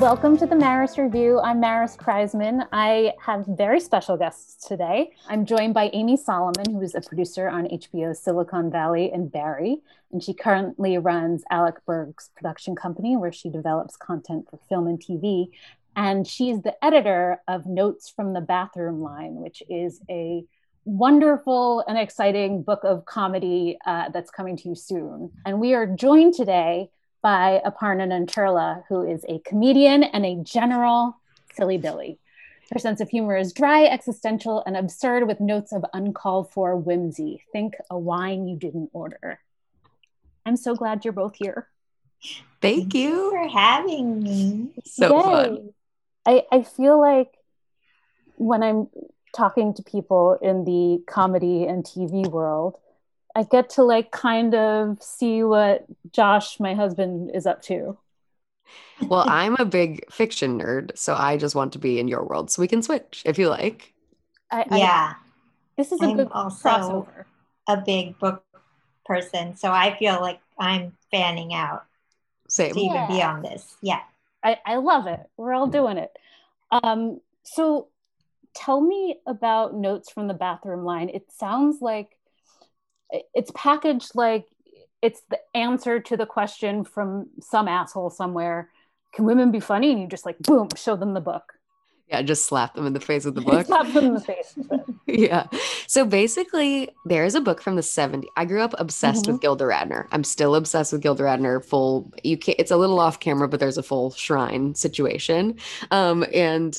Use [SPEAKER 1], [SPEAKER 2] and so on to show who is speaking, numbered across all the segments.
[SPEAKER 1] Welcome to the Maris Review. I'm Maris Kreizman. I have very special guests today. I'm joined by Amy Solomon, who is a producer on HBO's Silicon Valley and Barry, and she currently runs Alec Berg's production company, where she develops content for film and TV. And she's the editor of Notes from the Bathroom Line, which is a wonderful and exciting book of comedy uh, that's coming to you soon. And we are joined today by Aparna Nancherla, who is a comedian and a general silly Billy. Her sense of humor is dry, existential, and absurd with notes of uncalled for whimsy. Think a wine you didn't order. I'm so glad you're both here.
[SPEAKER 2] Thank you
[SPEAKER 3] for having me.
[SPEAKER 2] So Yay. fun.
[SPEAKER 1] I, I feel like when I'm talking to people in the comedy and TV world, I get to like kind of see what Josh, my husband, is up to.
[SPEAKER 2] Well, I'm a big fiction nerd, so I just want to be in your world. So we can switch if you like.
[SPEAKER 3] I, yeah.
[SPEAKER 1] This is a I'm good also crossover.
[SPEAKER 3] A big book person, so I feel like I'm fanning out
[SPEAKER 2] Same.
[SPEAKER 3] to even be on this. Yeah.
[SPEAKER 1] I, I love it. We're all doing it. Um, so tell me about notes from the bathroom line. It sounds like it's packaged like it's the answer to the question from some asshole somewhere can women be funny? And you just like boom show them the book.
[SPEAKER 2] Yeah just slap them in the face with the book.
[SPEAKER 1] Slap them in the face
[SPEAKER 2] yeah. So basically there is a book from the 70s i grew up obsessed mm-hmm. with gilda radner. I'm still obsessed with gilda radner full you can't it's a little off camera but there's a full shrine situation. Um and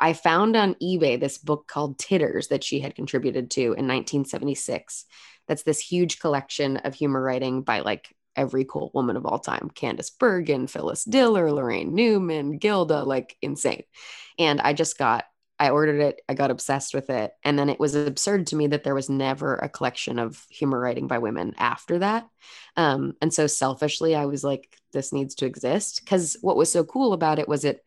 [SPEAKER 2] I found on eBay this book called Titters that she had contributed to in 1976 that's this huge collection of humor writing by like every cool woman of all time Candice Bergen, Phyllis Diller, Laraine Newman, Gilda, like insane. And I just got, I ordered it, I got obsessed with it. And then it was absurd to me that there was never a collection of humor writing by women after that. Um, and so selfishly, I was like, this needs to exist. Because what was so cool about it was it,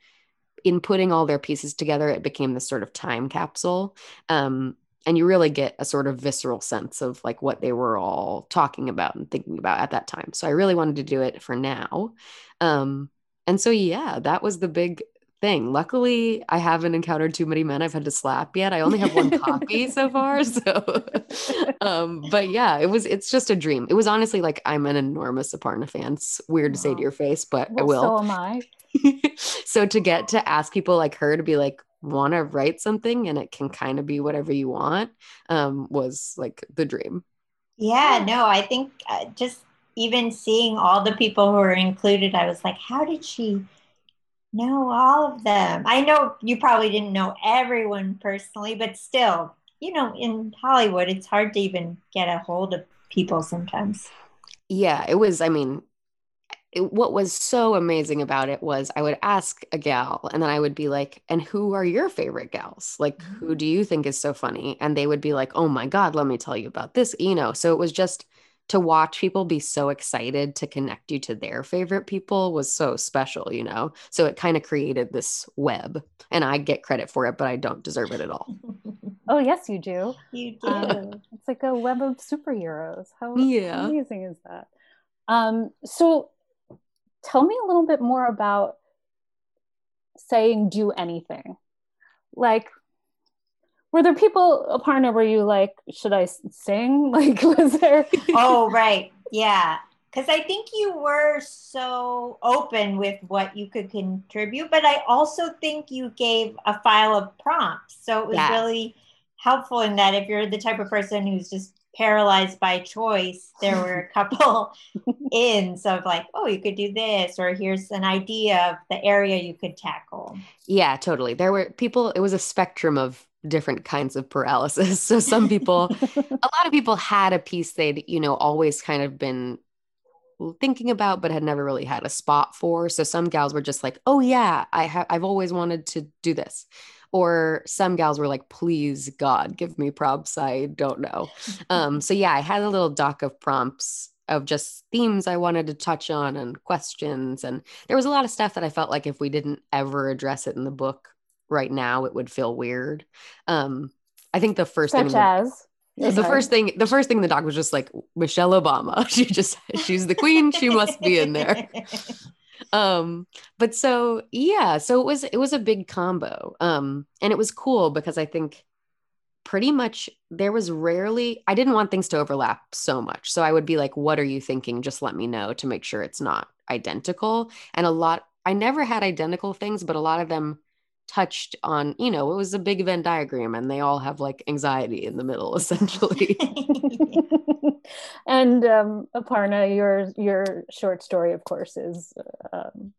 [SPEAKER 2] in putting all their pieces together, it became this sort of time capsule. Um, and you really get a sort of visceral sense of like what they were all talking about and thinking about at that time so i really wanted to do it for now um, and so yeah that was the big thing. Luckily i haven't encountered too many men i've had to slap yet. I only have one copy so far so um, but yeah it was it's just a dream. It was honestly like i'm an enormous aparna fan. It's weird wow. to say to your face but
[SPEAKER 1] well,
[SPEAKER 2] i will.
[SPEAKER 1] so am i.
[SPEAKER 2] So to get to ask people like her to be like want to write something and it can kind of be whatever you want um, was like the dream.
[SPEAKER 3] Yeah, no, I think uh, just even seeing all the people who were included, I was like, how did she know all of them? I know you probably didn't know everyone personally, but still, you know, in Hollywood, it's hard to even get a hold of people sometimes.
[SPEAKER 2] Yeah, it was, I mean, it, what was so amazing about it was I would ask a gal and then I would be like, and who are your favorite gals? Like, who mm-hmm. do you think is so funny? And they would be like, oh my God, let me tell you about this, you know? So it was just to watch people be so excited to connect you to their favorite people was so special, you know? So it kind of created this web and I get credit for it, but I don't deserve it at all.
[SPEAKER 1] oh, yes, you do.
[SPEAKER 3] You do. Um,
[SPEAKER 1] it's like a web of superheroes. How yeah. amazing is that? Um, so tell me a little bit more about saying do anything. Like, were there people, Aparna, were you like, should I sing? Like, was there?
[SPEAKER 3] oh, right. Yeah. Because I think you were so open with what you could contribute, but I also think you gave a file of prompts. So it was yeah. really helpful in that if you're the type of person who's just paralyzed by choice, there were a couple ins of like, oh, you could do this, or here's an idea of the area you could tackle.
[SPEAKER 2] Yeah, totally. There were people, it was a spectrum of different kinds of paralysis. So some people, a lot of people had a piece they'd, you know, always kind of been thinking about but had never really had a spot for. So some gals were just like oh yeah i have i've always wanted to do this. Or some gals were like please god give me prompts i don't know. Um so yeah i had a little doc of prompts of just themes i wanted to touch on and questions. And there was a lot of stuff that i felt like if we didn't ever address it in the book right now it would feel weird um i think the first
[SPEAKER 1] Such
[SPEAKER 2] thing
[SPEAKER 1] as
[SPEAKER 2] the sorry. first thing the first thing the doc was just like michelle obama she just she's the queen she must be in there um, but so yeah, so it was it was a big combo. Um, and it was cool because I think pretty much there was rarely I didn't want things to overlap so much. So I would be like, what are you thinking? Just let me know to make sure it's not identical. And a lot I never had identical things, but a lot of them touched on, you know, it was a big Venn diagram and they all have like anxiety in the middle, essentially.
[SPEAKER 1] and um, Aparna, your your short story, of course, is um,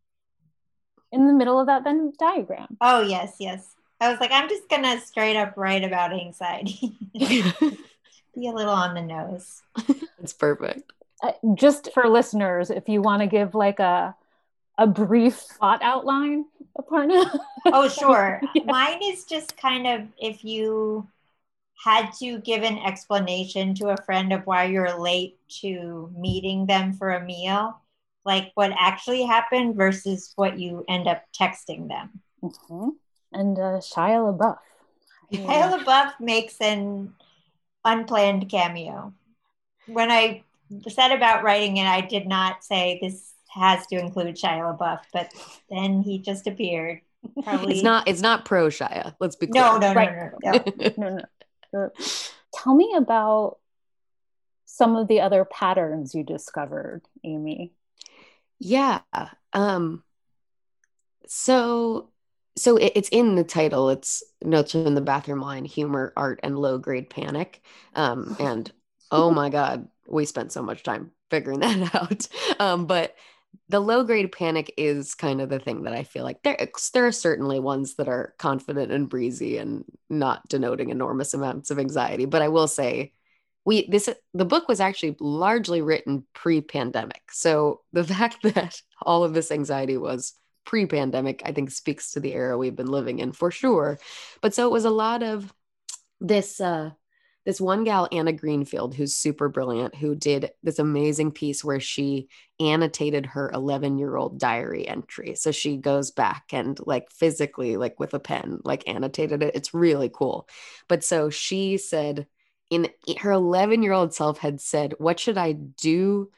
[SPEAKER 1] in the middle of that Venn diagram.
[SPEAKER 3] Oh yes, yes. I was like, I'm just gonna straight up write about anxiety. Be a little on the nose.
[SPEAKER 2] It's perfect.
[SPEAKER 1] Uh, just for listeners, if you want to give like a a brief thought outline, Aparna.
[SPEAKER 3] oh, sure. yeah. Mine is just kind of if you had to give an explanation to a friend of why you're late to meeting them for a meal, like what actually happened versus what you end up texting them.
[SPEAKER 1] Mm-hmm. And uh, Shia LaBeouf.
[SPEAKER 3] Shia LaBeouf makes an unplanned cameo. When I said about writing it, I did not say this has to include Shia LaBeouf, but then he just appeared.
[SPEAKER 2] Probably. It's not. It's not pro Shia. Let's be
[SPEAKER 3] clear. No, no, right. no, no, no, no,
[SPEAKER 1] no, no. Tell me about some of the other patterns you discovered, Amy.
[SPEAKER 2] Yeah. Um. So, so it, it's in the title. It's notes from the bathroom line: humor, art, and low grade panic. Um. And oh my god, we spent so much time figuring that out. Um. But the low grade panic is kind of the thing that I feel like there there are certainly ones that are confident and breezy and not denoting enormous amounts of anxiety. But I will say, we this the book was actually largely written pre-pandemic. So the fact that all of this anxiety was pre-pandemic, I think speaks to the era we've been living in for sure. But so it was a lot of this uh this one gal, Anna Greenfield, who's super brilliant, who did this amazing piece where she annotated her 11 year old diary entry. So she goes back and like physically, like with a pen, like annotated it. It's really cool. But so she said, in her 11 year old self had said, What should I do?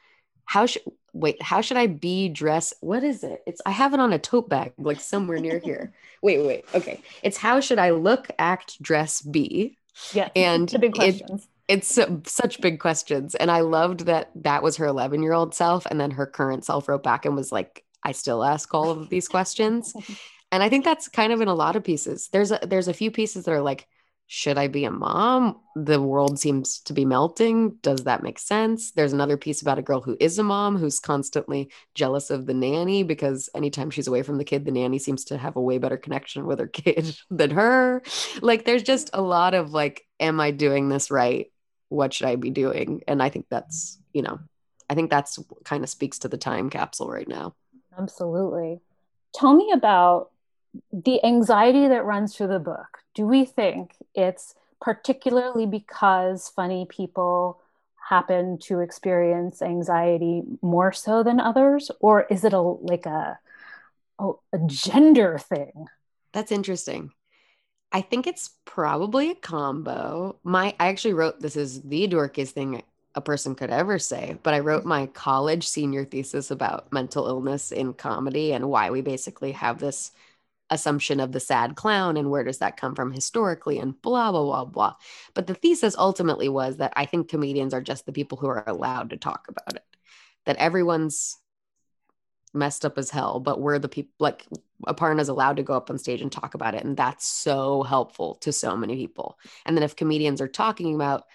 [SPEAKER 2] How should wait, how should I be dressed? What is it? It's I have it on a tote bag, like somewhere near here. Wait, wait, okay. It's how should I look, act, dress, be?
[SPEAKER 1] Yeah.
[SPEAKER 2] And
[SPEAKER 1] the big questions.
[SPEAKER 2] It, it's such big questions. And I loved that that was her 11 year old self. And then her current self wrote back and was like, I still ask all of these questions. and I think that's kind of in a lot of pieces. There's a, there's a few pieces that are like, should I be a mom? The world seems to be melting. Does that make sense? There's another piece about a girl who is a mom who's constantly jealous of the nanny because anytime she's away from the kid, the nanny seems to have a way better connection with her kid than her. Like, there's just a lot of like, am I doing this right? What should I be doing? And I think that's, you know, I think that's kind of speaks to the time capsule right now.
[SPEAKER 1] Absolutely. Tell me about the anxiety that runs through the book do we think it's particularly because funny people happen to experience anxiety more so than others? Or is it a like a a, a gender thing?
[SPEAKER 2] That's interesting. I think it's probably a combo. My i actually wrote this is the dorkiest thing a person could ever say but i wrote my college senior thesis about mental illness in comedy and why we basically have this assumption of the sad clown and where does that come from historically and blah blah blah blah. But the thesis ultimately was that i think comedians are just the people who are allowed to talk about it that everyone's messed up as hell but we're the people like Aparna's allowed to go up on stage and talk about it and that's so helpful to so many people. And then if comedians are talking about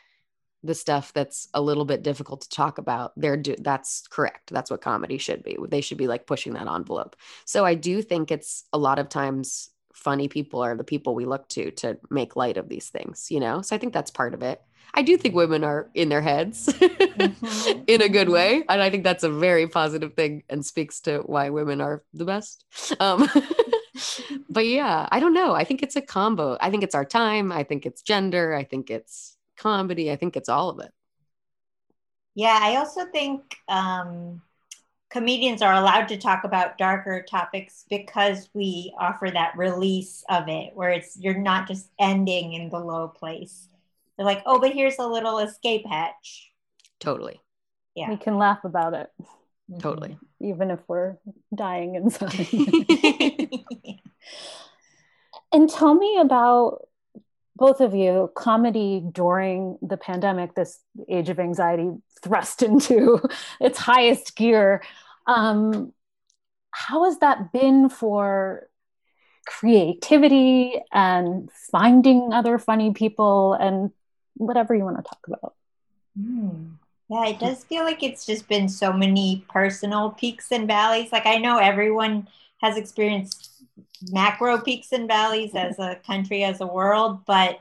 [SPEAKER 2] the stuff that's a little bit difficult to talk about they're do- that's correct that's what comedy should be they should be like pushing that envelope. So i do think it's a lot of times funny people are the people we look to to make light of these things you know? So i think that's part of it. I do think women are in their heads mm-hmm. in a good way and i think that's a very positive thing and speaks to why women are the best. Um, but yeah i don't know i think it's a combo i think it's our time i think it's gender i think it's comedy. I think it's all of it.
[SPEAKER 3] Yeah, I also think um, comedians are allowed to talk about darker topics because we offer that release of it, where it's you're not just ending in the low place. They're like, oh, but here's a little escape hatch.
[SPEAKER 2] Totally.
[SPEAKER 1] Yeah, we can laugh about it.
[SPEAKER 2] Totally.
[SPEAKER 1] Even if we're dying inside. and tell me about both of you comedy during the pandemic, this age of anxiety thrust into its highest gear. Um, how has that been for creativity and finding other funny people and whatever you want to talk about?
[SPEAKER 3] Mm. Yeah, it does feel like it's just been so many personal peaks and valleys. Like I know everyone has experienced macro peaks and valleys as a country, as a world, but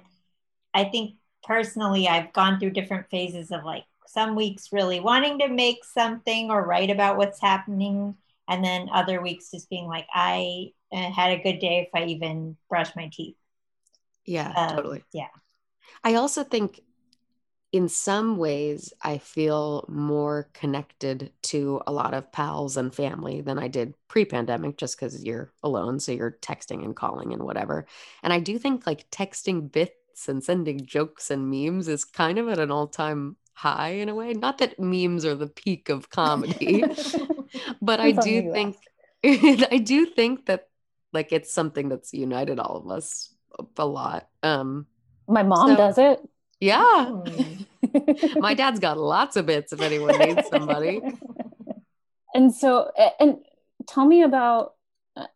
[SPEAKER 3] I think personally I've gone through different phases of like some weeks really wanting to make something or write about what's happening and then other weeks just being like I had a good day if I even brush my teeth.
[SPEAKER 2] Yeah, um, totally.
[SPEAKER 3] Yeah.
[SPEAKER 2] I also think in some ways, I feel more connected to a lot of pals and family than I did pre pandemic, just because you're alone. So you're texting and calling and whatever. And I do think like texting bits and sending jokes and memes is kind of at an all time high in a way. Not that memes are the peak of comedy, but I do think. I do think that like it's something that's united all of us a lot. Um
[SPEAKER 1] my mom so, does it.
[SPEAKER 2] Yeah. Oh. My dad's got lots of bits if anyone needs somebody.
[SPEAKER 1] And so, and tell me about,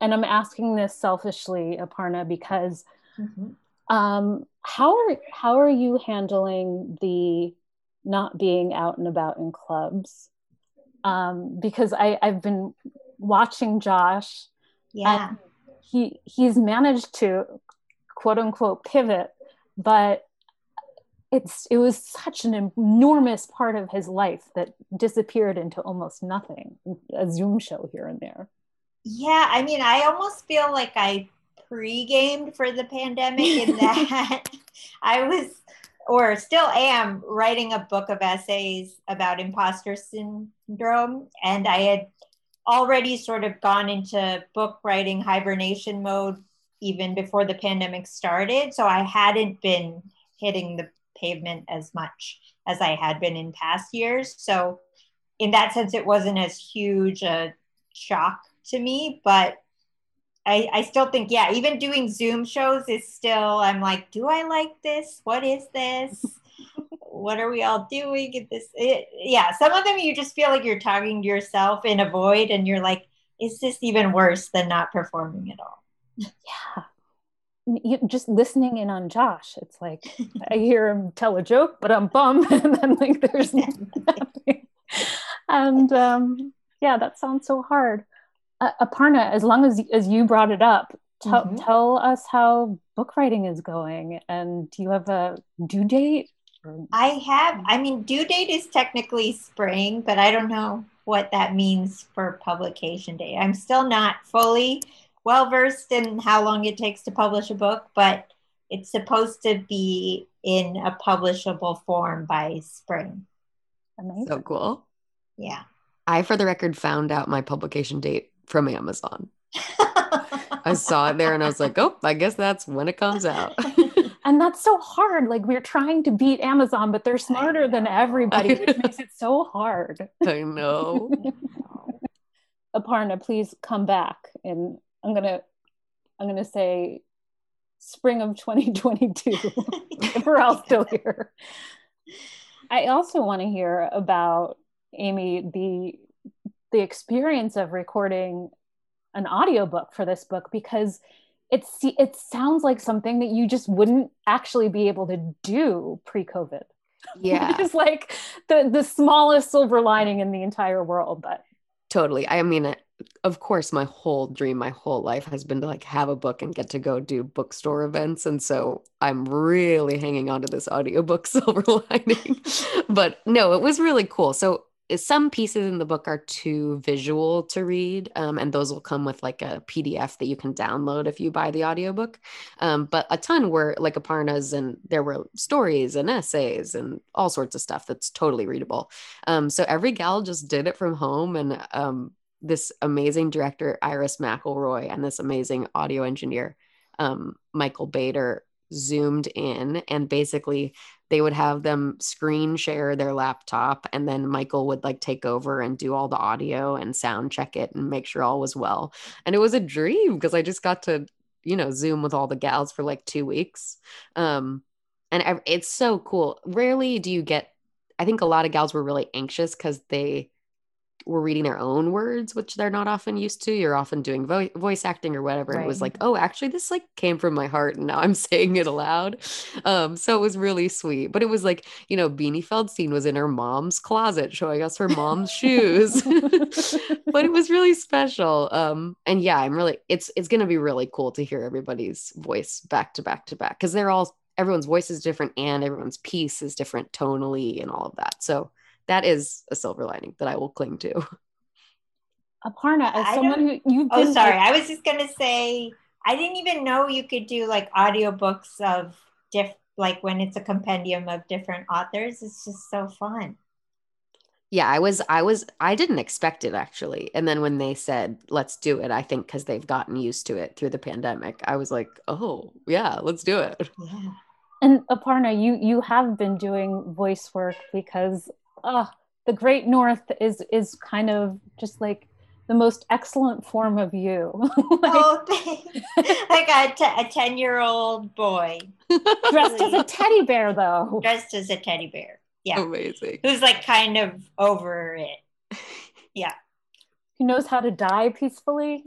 [SPEAKER 1] and I'm asking this selfishly, Aparna, because mm-hmm. um, how are how are you handling the not being out and about in clubs? Um, because I I've been watching Josh.
[SPEAKER 3] Yeah.
[SPEAKER 1] he he's managed to quote unquote pivot, but it's it was such an enormous part of his life that disappeared into almost nothing a zoom show here and there.
[SPEAKER 3] Yeah i mean i almost feel like i pre-gamed for the pandemic in that i was or still am writing a book of essays about imposter syndrome. And i had already sort of gone into book writing hibernation mode even before the pandemic started. So i hadn't been hitting the pavement as much as I had been in past years. So, in that sense, it wasn't as huge a shock to me, but I, I still think, yeah, even doing Zoom shows is still, I'm like, do I like this? What is this? what are we all doing? This, it, yeah, some of them you just feel like you're talking to yourself in a void and you're like, is this even worse than not performing at all?
[SPEAKER 1] Yeah just listening in on Josh, it's like I hear him tell a joke, but I'm bummed, and then like there's nothing. And um, yeah, that sounds so hard. Uh, Aparna, as long as as you brought it up, t- mm-hmm. tell us how book writing is going, and do you have a due date?
[SPEAKER 3] I have. I mean, due date is technically spring, but I don't know what that means for publication date. I'm still not fully well versed in how long it takes to publish a book, but it's supposed to be in a publishable form by spring.
[SPEAKER 2] Amazing. So cool.
[SPEAKER 3] Yeah.
[SPEAKER 2] I, for the record, found out my publication date from Amazon. I saw it there and I was like, oh, I guess that's when it comes out.
[SPEAKER 1] and that's so hard. Like we're trying to beat Amazon, but they're smarter than everybody, which makes it so hard.
[SPEAKER 2] I know.
[SPEAKER 1] Aparna, please come back and I'm gonna I'm gonna say spring of 2022 if we're all still here. I also want to hear about Amy the the experience of recording an audiobook for this book because it's it sounds like something that you just wouldn't actually be able to do pre-COVID.
[SPEAKER 2] Yeah.
[SPEAKER 1] it's like the the smallest silver lining in the entire world, but
[SPEAKER 2] totally. I mean, of course my whole dream my whole life has been to like have a book and get to go do bookstore events and so i'm really hanging on to this audiobook silver lining. But no it was really cool. So eh, some pieces in the book are too visual to read um, and those will come with like a pdf that you can download if you buy the audiobook. Um, but a ton were like aparna's and there were stories and essays and all sorts of stuff that's totally readable. Um, so every gal just did it from home and um, this amazing director Iris McElroy and this amazing audio engineer um, Michael Bader zoomed in and basically they would have them screen share their laptop and then Michael would like take over and do all the audio and sound check it and make sure all was well. And it was a dream because I just got to, you know, zoom with all the gals for like 2 weeks. Um and it's so cool. Rarely do you get I think a lot of gals were really anxious cuz they were reading their own words, which they're not often used to. You're often doing vo- voice acting or whatever. Right. It was like, oh, actually, this like came from my heart, and now I'm saying it aloud. Um, so it was really sweet. But it was like, you know, Beanie Feldstein was in her mom's closet showing us her mom's shoes. but it was really special. Um, and yeah, I'm really. It's it's gonna be really cool to hear everybody's voice back to back to back because they're all everyone's voice is different and everyone's piece is different tonally and all of that. So that is a silver lining that I will cling to.
[SPEAKER 1] Aparna, as I someone who you've
[SPEAKER 3] oh, been. Oh, sorry. Like, I was just going to say, I didn't even know you could do like audiobooks of diff, like when it's a compendium of different authors. It's just so fun.
[SPEAKER 2] Yeah, I was, I was, I didn't expect it actually. And then when they said, let's do it, I think because they've gotten used to it through the pandemic, I was like, oh, yeah, let's do it.
[SPEAKER 1] Yeah. And Aparna, you you have been doing voice work because oh, the great north is is kind of just like the most excellent form of you. like,
[SPEAKER 3] oh, thanks. like a, t- a 10 year old boy.
[SPEAKER 1] Dressed as a teddy bear, though.
[SPEAKER 3] Dressed as a teddy bear. Yeah.
[SPEAKER 2] Amazing.
[SPEAKER 3] Who's like kind of over it. Yeah.
[SPEAKER 1] He knows how to die peacefully.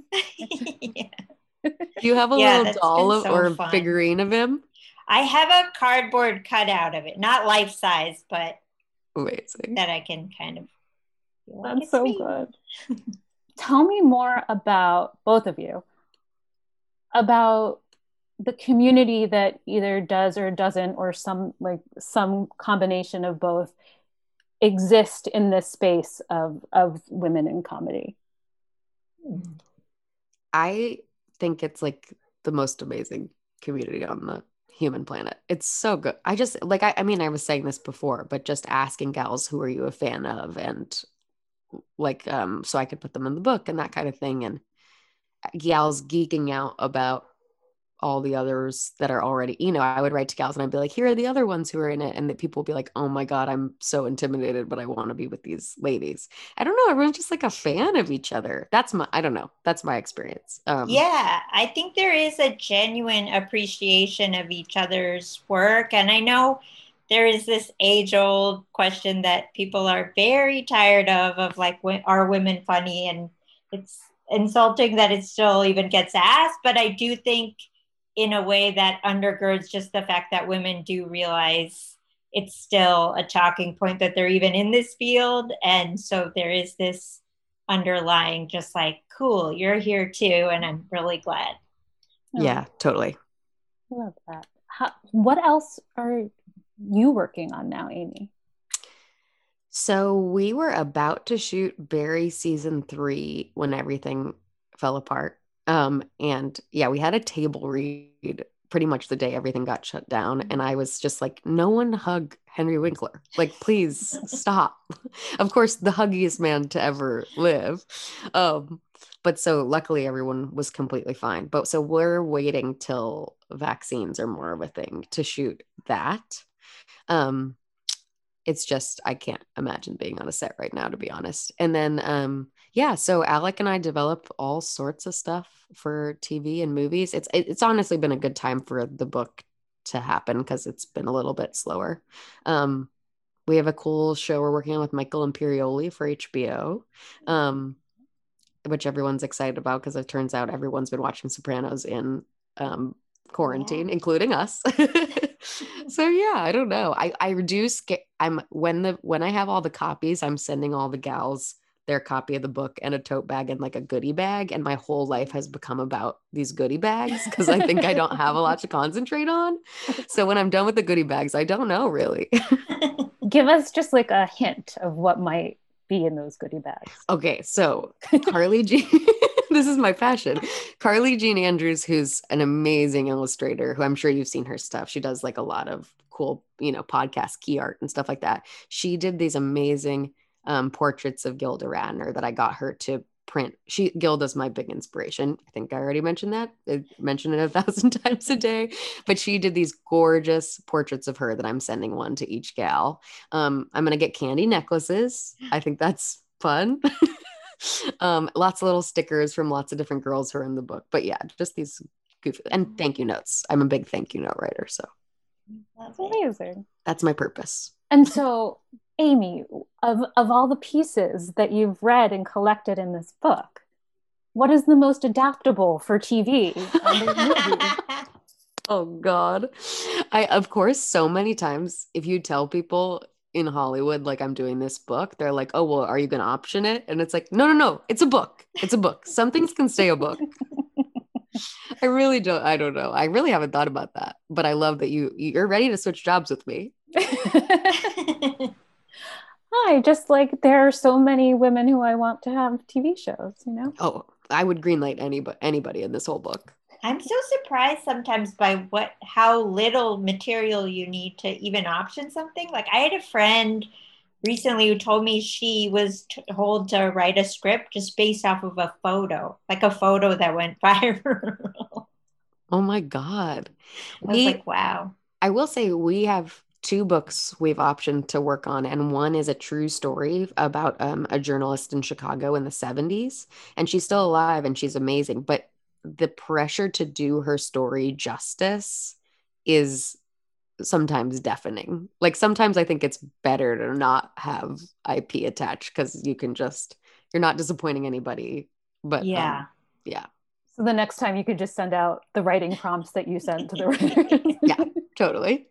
[SPEAKER 2] yeah. Do you have a yeah, little doll of, so or fun. figurine of him?
[SPEAKER 3] I have a cardboard cutout of it, not life size, but
[SPEAKER 2] Amazing.
[SPEAKER 3] That I can kind of.
[SPEAKER 1] That's so me. good. Tell me more about both of you, about the community that either does or doesn't, or some like some combination of both, exist in this space of of women in comedy. Mm.
[SPEAKER 2] I think it's like the most amazing community on the human planet. It's so good. I just like I, I mean I was saying this before, but just asking gals who are you a fan of and like um so I could put them in the book and that kind of thing and gals geeking out about all the others that are already, you know, I would write to gals and I'd be like, here are the other ones who are in it. And that people will be like, oh my God, I'm so intimidated, but I want to be with these ladies. I don't know. Everyone's just like a fan of each other. That's my, I don't know. That's my experience.
[SPEAKER 3] Um, yeah. I think there is a genuine appreciation of each other's work. And I know there is this age old question that people are very tired of, of like, are women funny? And it's insulting that it still even gets asked. But I do think, in a way that undergirds just the fact that women do realize it's still a talking point that they're even in this field. And so there is this underlying, just like, cool, you're here too. And I'm really glad.
[SPEAKER 2] Yeah, totally.
[SPEAKER 1] I love that. How, what else are you working on now, Amy?
[SPEAKER 2] So we were about to shoot Barry season three when everything fell apart. Um, and yeah, we had a table read pretty much the day everything got shut down. And I was just like, no one hug Henry Winkler. Like, please stop. of course, the huggiest man to ever live. Um, but so luckily everyone was completely fine. But so we're waiting till vaccines are more of a thing to shoot that. Um, it's just I can't imagine being on a set right now, to be honest. And then um yeah, so Alec and I develop all sorts of stuff for TV and movies. It's it's honestly been a good time for the book to happen because it's been a little bit slower. Um, we have a cool show we're working on with Michael Imperioli for HBO, um, which everyone's excited about because it turns out everyone's been watching Sopranos in um, quarantine, yeah. including us. so yeah, I don't know. I I reduce. I'm when the when I have all the copies, I'm sending all the gals their copy of the book and a tote bag and like a goodie bag. And my whole life has become about these goodie bags because I think I don't have a lot to concentrate on. So when I'm done with the goodie bags, I don't know really.
[SPEAKER 1] Give us just like a hint of what might be in those goodie bags.
[SPEAKER 2] Okay, so Carly G. this is my passion. Carly Jean Andrews, who's an amazing illustrator, who I'm sure you've seen her stuff. She does like a lot of cool, you know, podcast key art and stuff like that. She did these amazing um, portraits of Gilda Radner that I got her to print. She Gilda's my big inspiration. I think I already mentioned that. I mentioned it a thousand times a day. But she did these gorgeous portraits of her that I'm sending one to each gal. Um, I'm gonna get candy necklaces. I think that's fun. um, lots of little stickers from lots of different girls who are in the book. But yeah, just these goofy and thank you notes. I'm a big thank you note writer, so
[SPEAKER 1] that's amazing.
[SPEAKER 2] That's my purpose.
[SPEAKER 1] And so, Amy, of of all the pieces that you've read and collected in this book, what is the most adaptable for TV?
[SPEAKER 2] oh God, I of course so many times if you tell people in Hollywood, like I'm doing this book, they're like, oh, well, are you going to option it? And it's like, no, no, no, it's a book. It's a book. Some things can stay a book. I really don't. I don't know. I really haven't thought about that, but I love that you you're ready to switch jobs with me.
[SPEAKER 1] Hi, just like there are so many women who I want to have TV shows. You know.
[SPEAKER 2] Oh, I would greenlight anybody anybody in this whole book.
[SPEAKER 3] I'm so surprised sometimes by what how little material you need to even option something. Like I had a friend recently who told me she was told to write a script just based off of a photo, like a photo that went viral.
[SPEAKER 2] Oh my god!
[SPEAKER 3] I was we, like, wow.
[SPEAKER 2] I will say we have two books we've optioned to work on, and one is a true story about um, a journalist in Chicago in the '70s, and she's still alive and she's amazing, but the pressure to do her story justice is sometimes deafening. Like sometimes I think it's better to not have IP attached because you can just you're not disappointing anybody. But
[SPEAKER 3] yeah, um,
[SPEAKER 2] yeah.
[SPEAKER 1] So the next time you could just send out the writing prompts that you sent to the writers.
[SPEAKER 2] yeah, totally.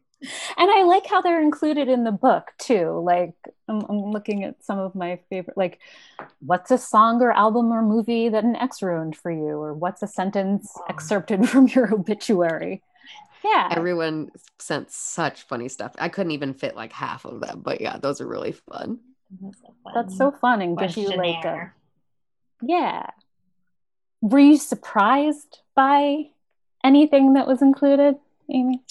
[SPEAKER 1] And I like how they're included in the book too. Like I'm, I'm, looking at some of my favorite, like what's a song or album or movie that an ex ruined for you, or what's a sentence excerpted from your obituary. Yeah,
[SPEAKER 2] everyone sent such funny stuff. I couldn't even fit like half of them, but yeah, those are really fun.
[SPEAKER 1] That's so fun, That's so fun and gives you like a yeah. Were you surprised by anything that was included, Amy?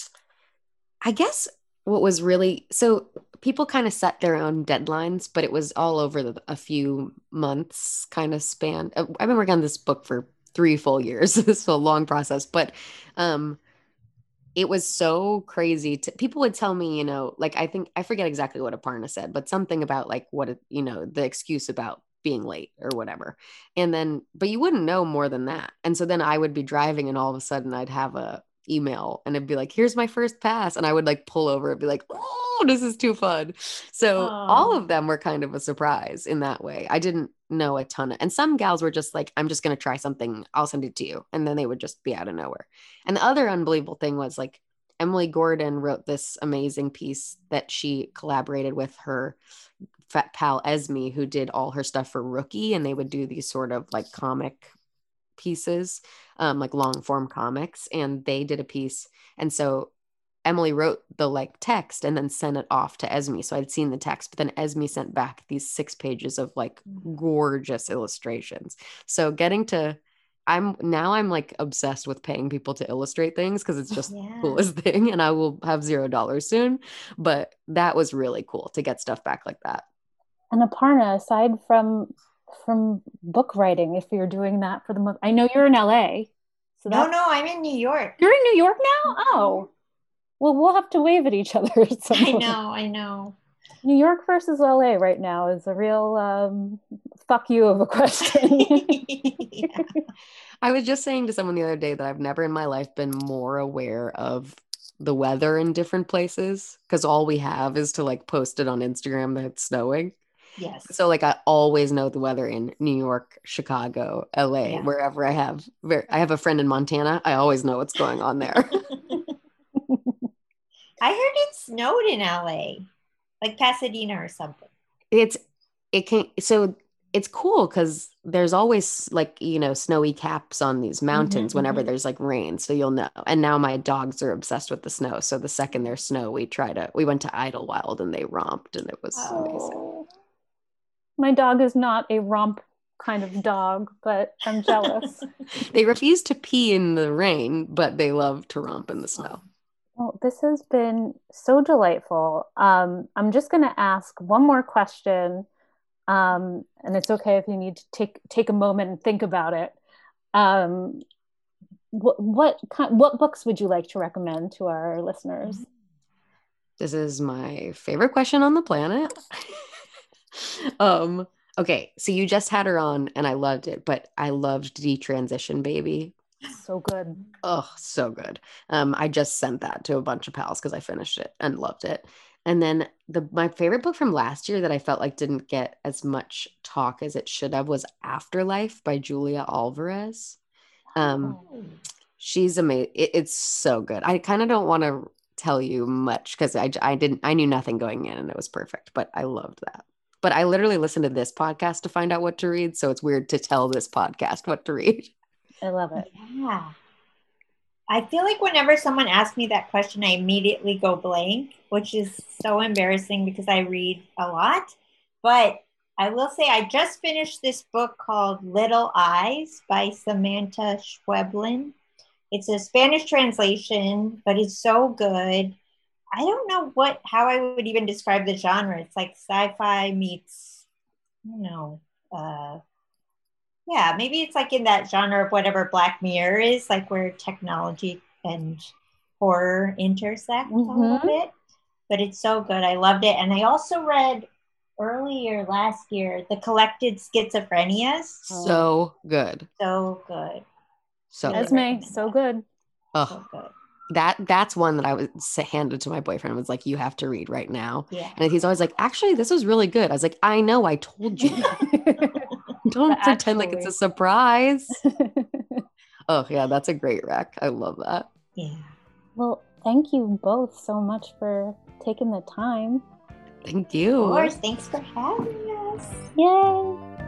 [SPEAKER 2] I guess what was really so people kind of set their own deadlines, but it was all over the, a few months kind of span. Uh, I've been working on this book for three full years. is a long process, but um, it was so crazy. To, people would tell me, you know, like I think I forget exactly what Aparna said, but something about like what you know, the excuse about being late or whatever. And then, but you wouldn't know more than that. And so then I would be driving, and all of a sudden I'd have a email and it'd be like, here's my first pass. And I would like pull over and be like, oh, this is too fun. So Aww. all oh. of them were kind of a surprise in that way. I didn't know a ton of, and some gals were just like, I'm just going to try something. I'll send it to you. And then they would just be out of nowhere. And the other unbelievable thing was like, Emily Gordon wrote this amazing piece that she collaborated with her fat pal Esme, who did all her stuff for Rookie, and they would do these sort of like comic pieces, um, like long form comics, and they did a piece. And so Emily wrote the like text and then sent it off to Esme. So I'd seen the text, but then Esme sent back these six pages of like mm. gorgeous illustrations. So getting to I'm now I'm like obsessed with paying people to illustrate things because it's just yeah. the coolest thing and I will have zero dollars soon. But that was really cool to get stuff back like that.
[SPEAKER 1] And Aparna, aside from from book writing if you're doing that for the month. I know you're in LA.
[SPEAKER 3] So no, no, I'm in New York.
[SPEAKER 1] You're in New York now? Mm-hmm. Oh. Well, we'll have to wave at each other.
[SPEAKER 3] I know, I know.
[SPEAKER 1] New York versus LA right now is a real um, fuck you of a question.
[SPEAKER 2] yeah. I was just saying to someone the other day that I've never in my life been more aware of the weather in different places because all we have is to like post it on Instagram that it's snowing.
[SPEAKER 3] Yes.
[SPEAKER 2] So like I always know the weather in New York, Chicago, LA, yeah. wherever I have I have a friend in Montana. I always know what's going on there.
[SPEAKER 3] I heard it snowed in LA, like Pasadena or something.
[SPEAKER 2] It's it can so it's cool because there's always like you know snowy caps on these mountains mm-hmm, whenever mm-hmm. there's like rain so you'll know and now my dogs are obsessed with the snow so the second there's snow we try to we went to idlewild and they romped and it was oh. amazing
[SPEAKER 1] my dog is not a romp kind of dog, but I'm jealous.
[SPEAKER 2] they refuse to pee in the rain, but they love to romp in the snow.
[SPEAKER 1] Well, this has been so delightful. Um, I'm just going to ask one more question Um, and it's okay if you need to take take a moment and think about it. Um, what what what books would you like to recommend to our listeners?
[SPEAKER 2] This is my favorite question on the planet. um, okay, so you just had her on and I loved it, but I loved Detransition Baby.
[SPEAKER 1] So good.
[SPEAKER 2] Oh, so good. Um, I just sent that to a bunch of pals because I finished it and loved it. And then the my favorite book from last year that I felt like didn't get as much talk as it should have was Afterlife by Julia Alvarez. Um, oh. she's amazing. It, it's so good. I kind of don't want to tell you much because I, I didn't I knew nothing going in and it was perfect, but I loved that. But I literally listened to this podcast to find out what to read, so it's weird to tell this podcast what to read.
[SPEAKER 1] I love it.
[SPEAKER 3] Yeah. I feel like whenever someone asks me that question, I immediately go blank, which is so embarrassing because I read a lot. But I will say I just finished this book called Little Eyes by Samanta Schweblin. It's a Spanish translation, but it's so good. I don't know what how I would even describe the genre. It's like sci-fi meets, you know, uh, yeah, maybe it's like in that genre of whatever Black Mirror is, like where technology and horror intersect mm-hmm. a little mm-hmm. bit. But it's so good. I loved it, and I also read earlier last year the collected schizophrenias.
[SPEAKER 2] So good.
[SPEAKER 3] So good.
[SPEAKER 2] So
[SPEAKER 1] Esme, so good.
[SPEAKER 2] Oh, so good. That that's one that I was handed to my boyfriend. Was like, you have to read right now.
[SPEAKER 3] Yeah.
[SPEAKER 2] And he's always like, actually, this was really good. I was like, I know, I told you. Don't but pretend actually... like it's a surprise. oh yeah, that's a great rec. I love that.
[SPEAKER 3] Yeah.
[SPEAKER 1] Well, thank you both so much for taking the time.
[SPEAKER 2] Thank you.
[SPEAKER 3] Of course. Thanks for having us.
[SPEAKER 1] Yay.